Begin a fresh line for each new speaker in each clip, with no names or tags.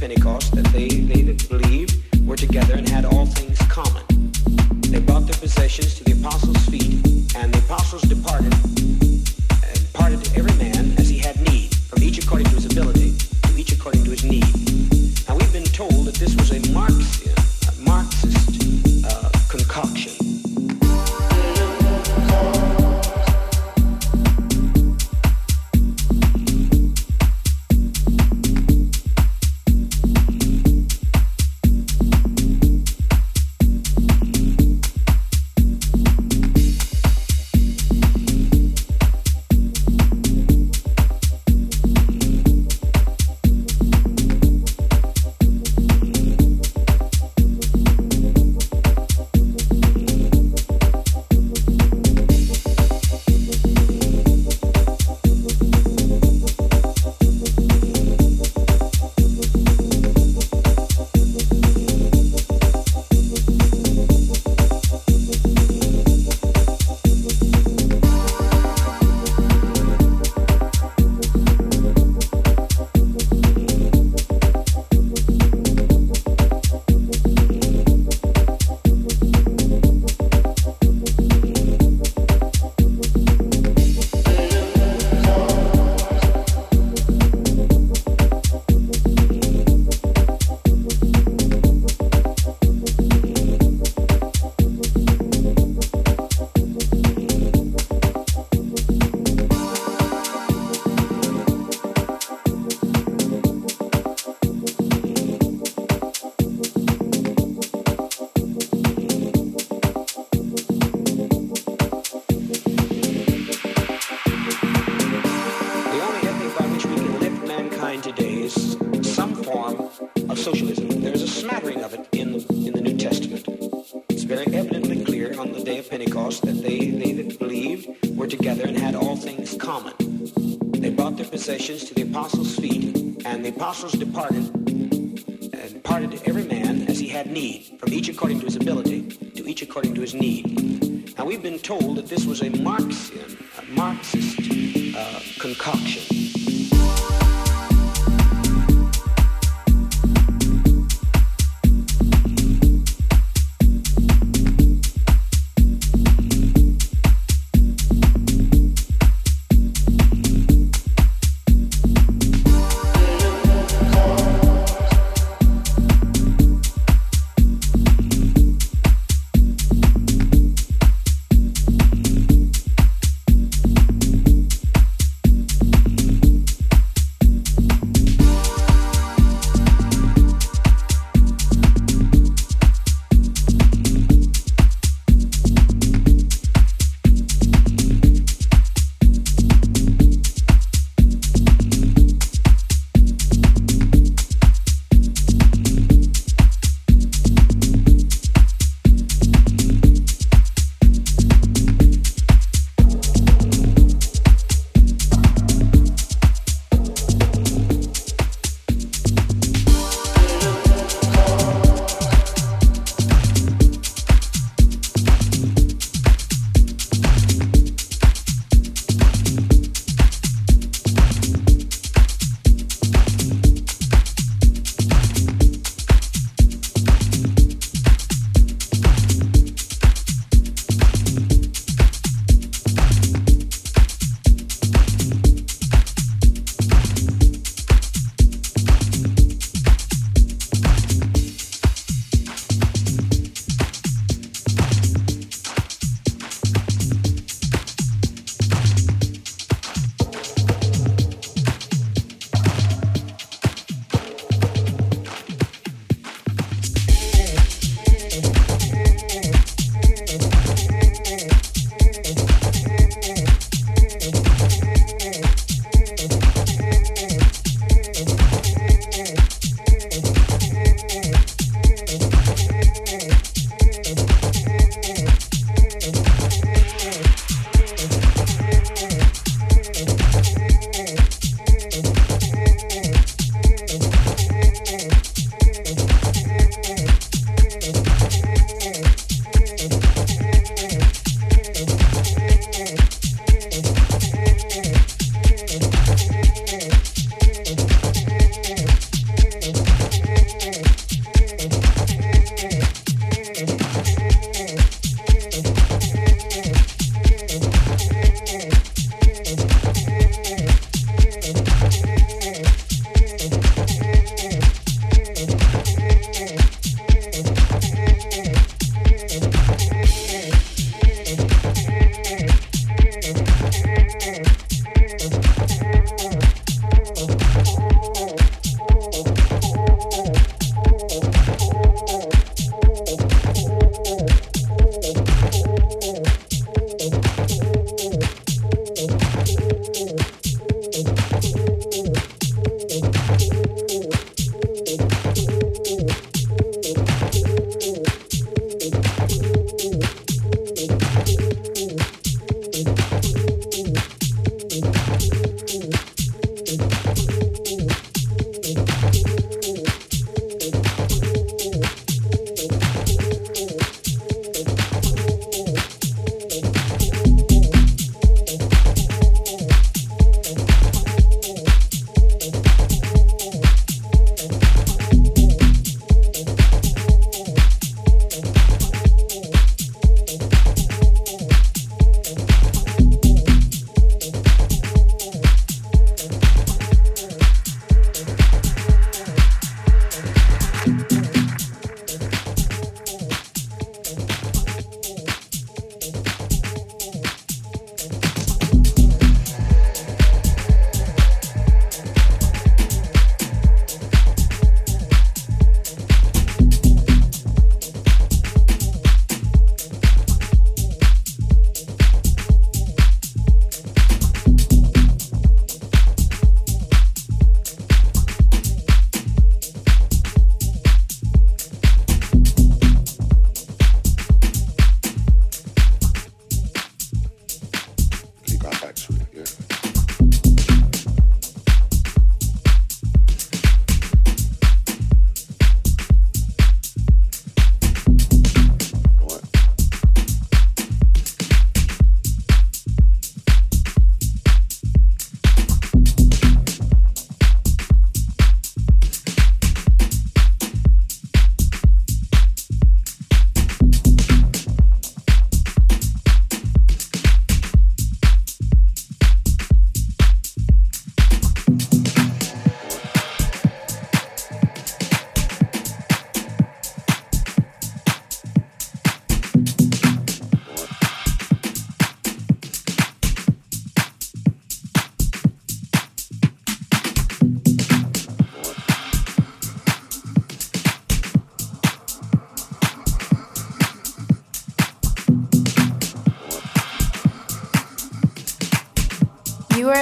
Pentecost that they, they believed were together and had all things common. Apostles feet, and the apostles departed and departed to every man as he had need, from each according to his ability, to each according to his need. Now we've been told that this was a Marxian, a Marxist uh, concoction.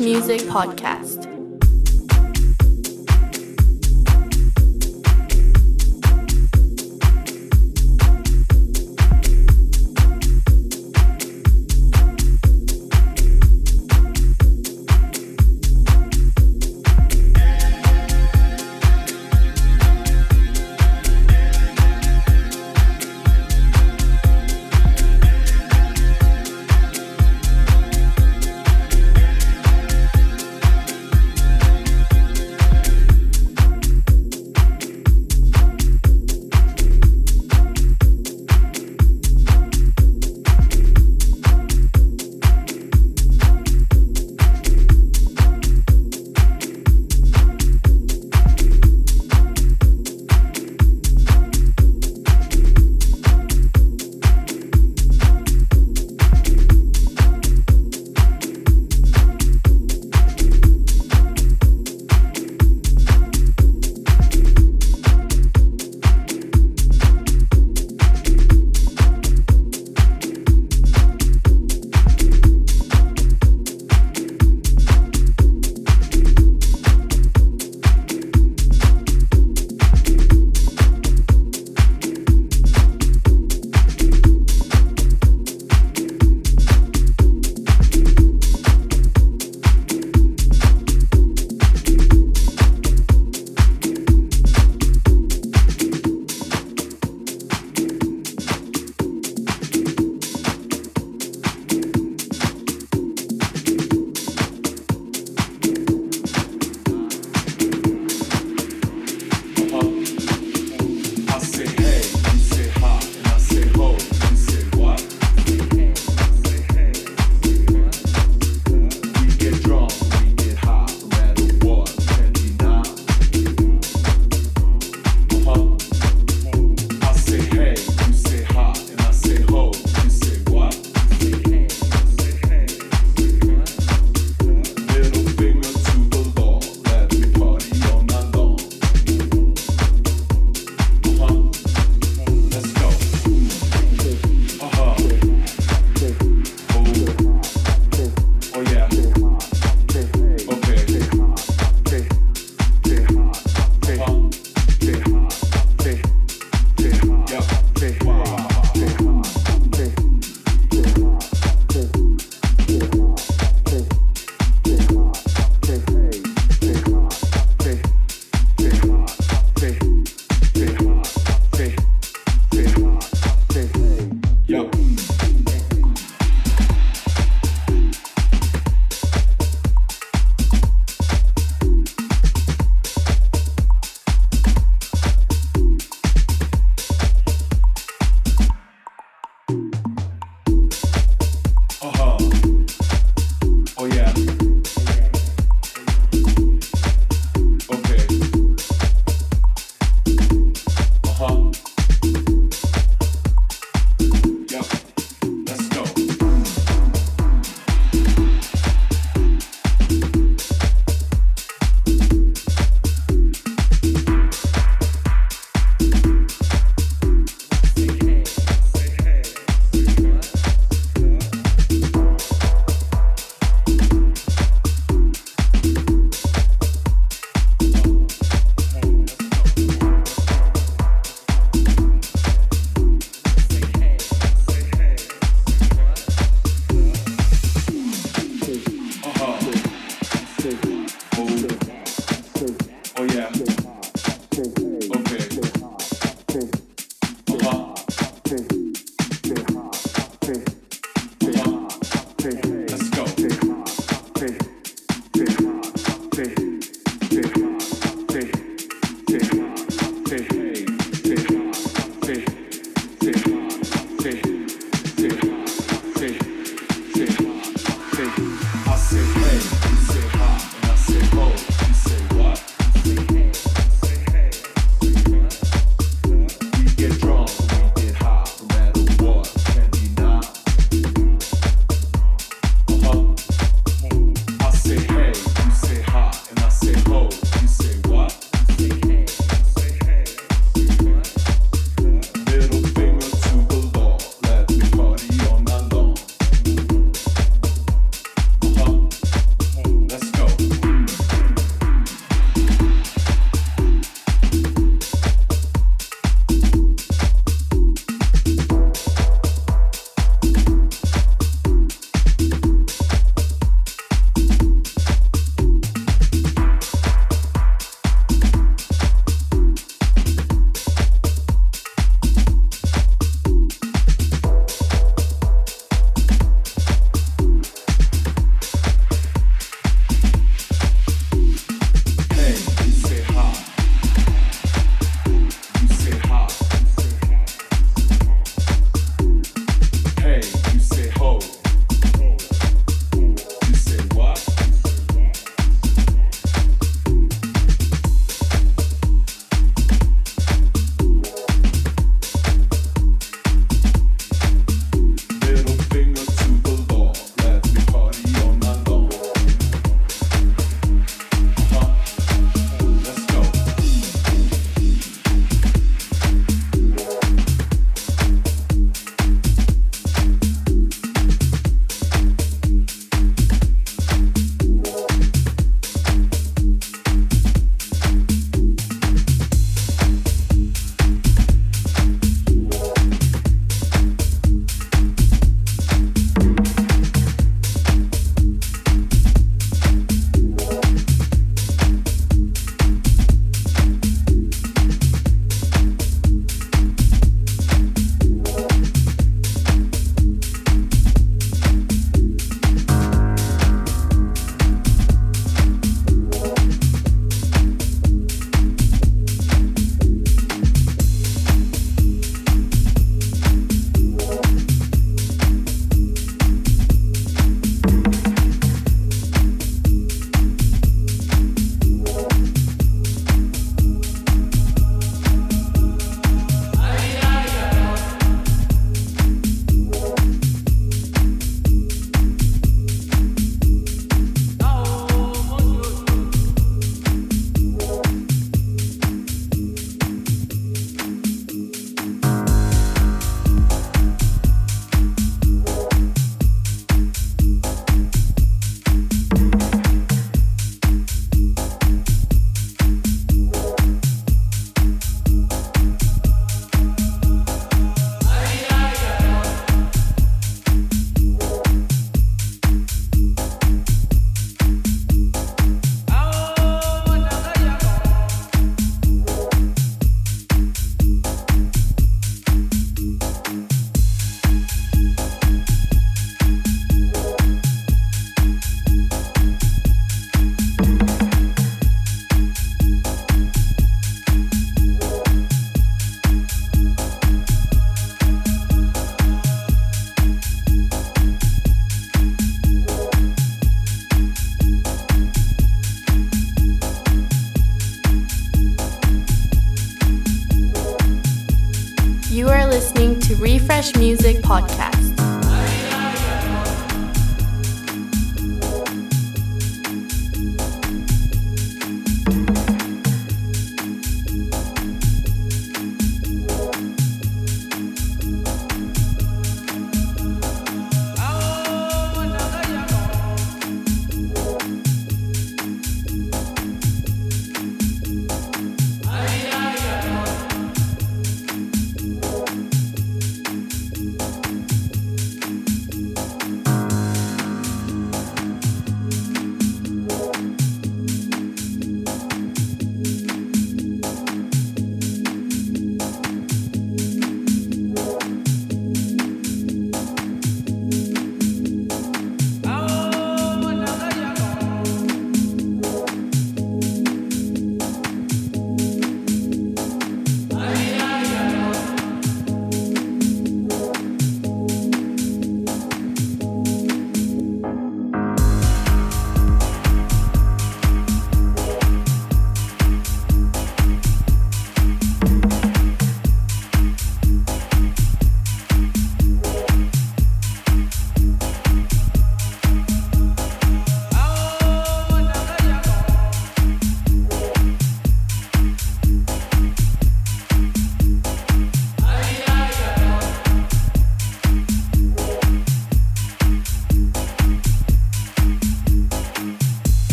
Music Podcast.
Okay.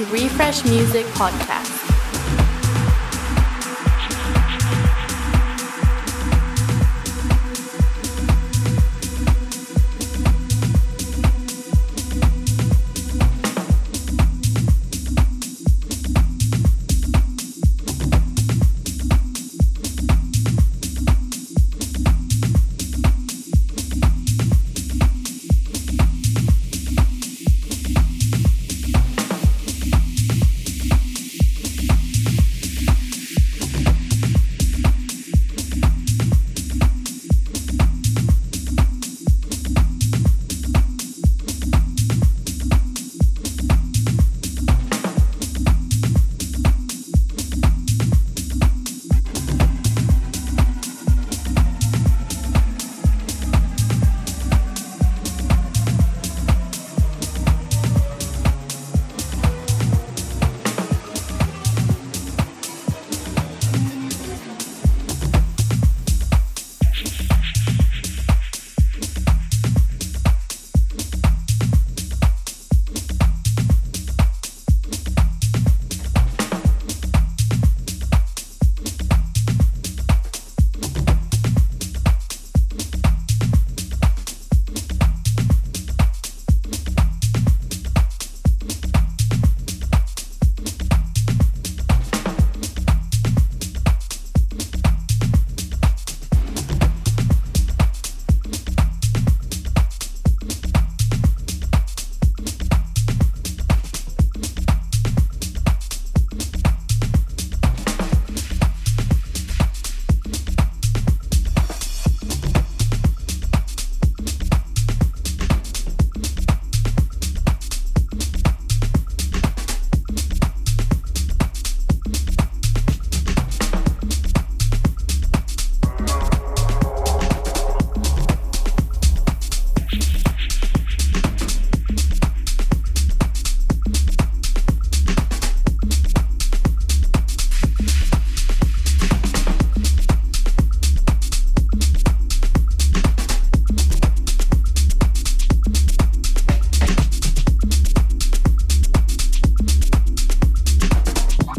To Refresh Music Podcast.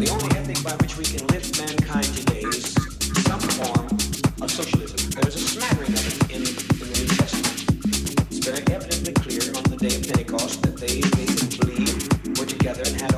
The only ethic by which we can lift mankind today is some form of socialism. There's a smattering of it in, the New Testament. It's very evidently clear on the day of Pentecost that they, they believed, were together, and had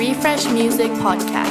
Refresh Music Podcast.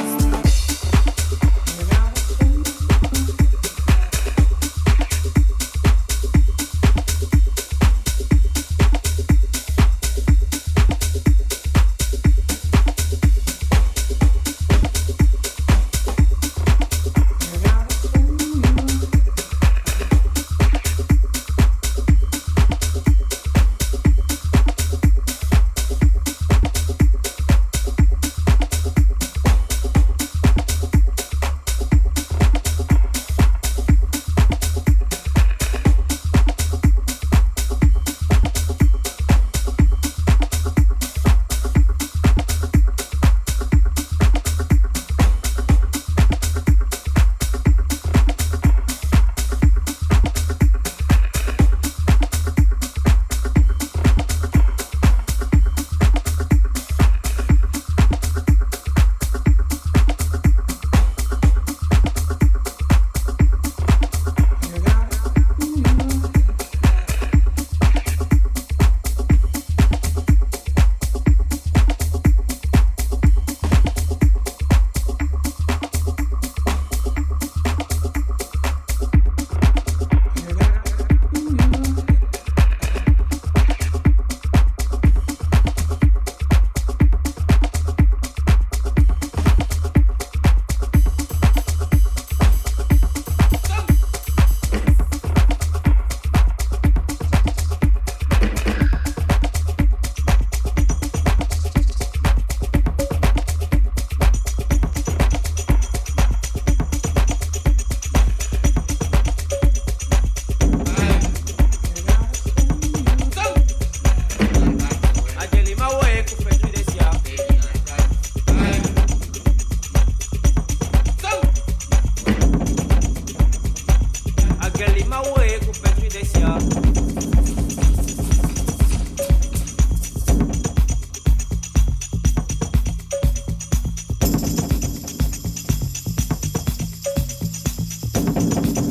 Bye.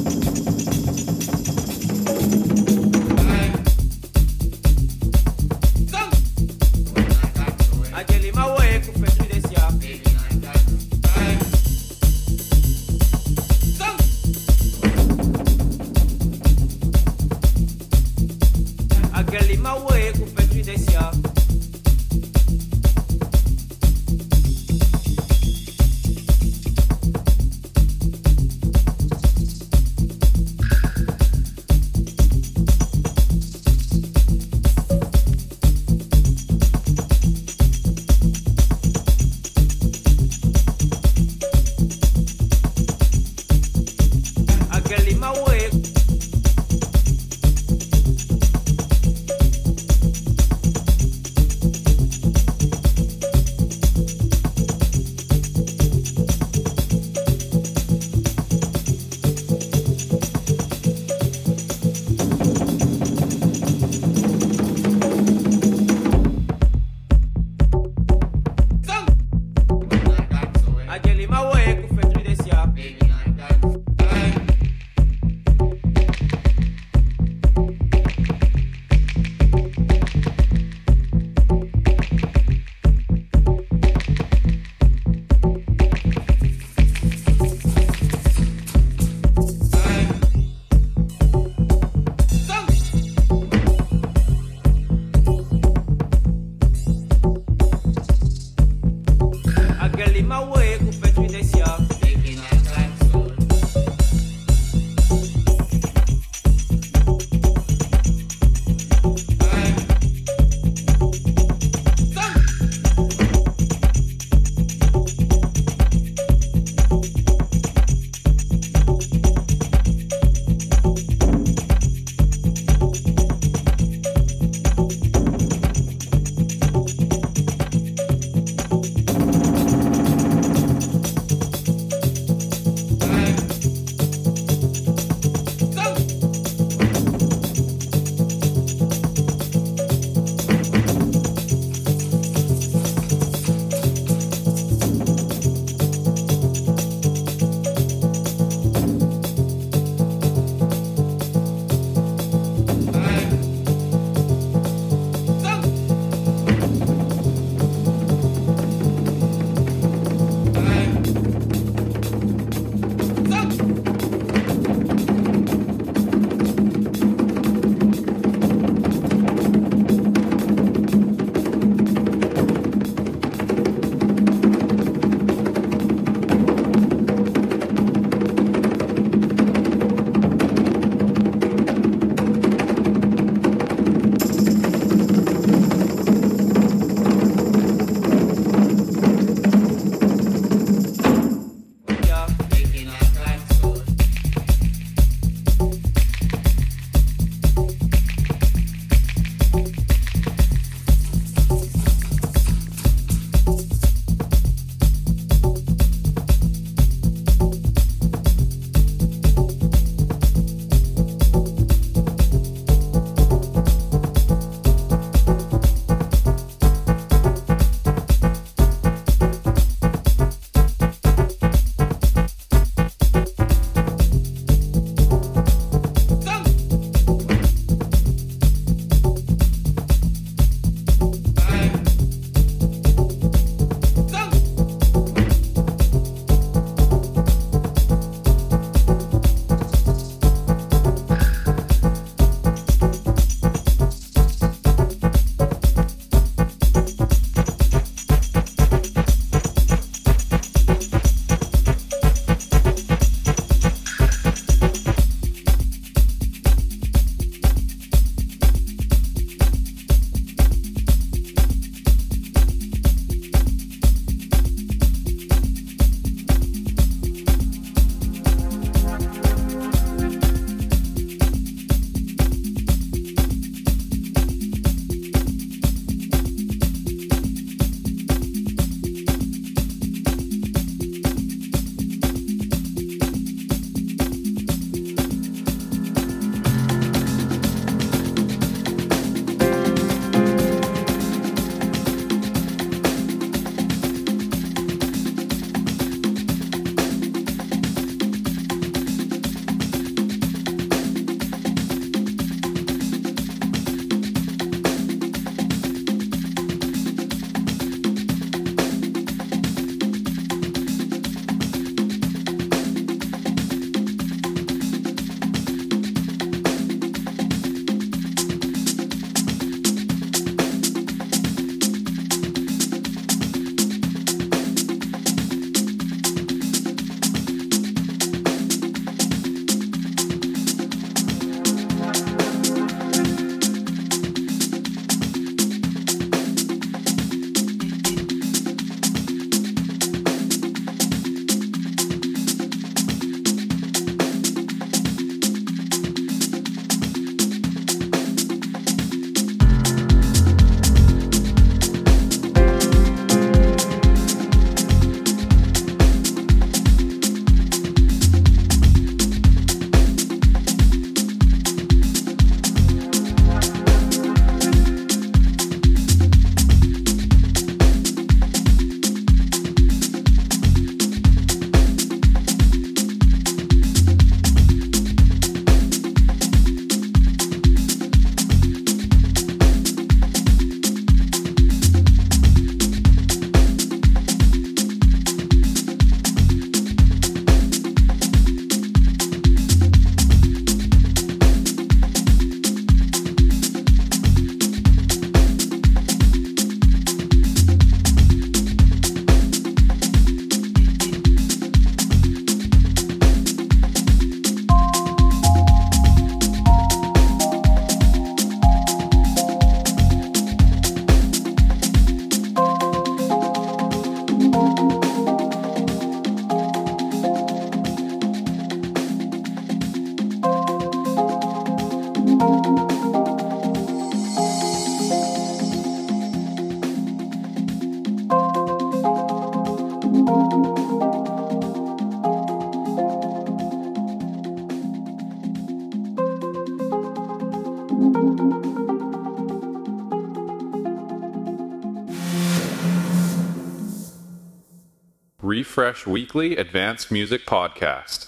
Weekly Advanced Music Podcast.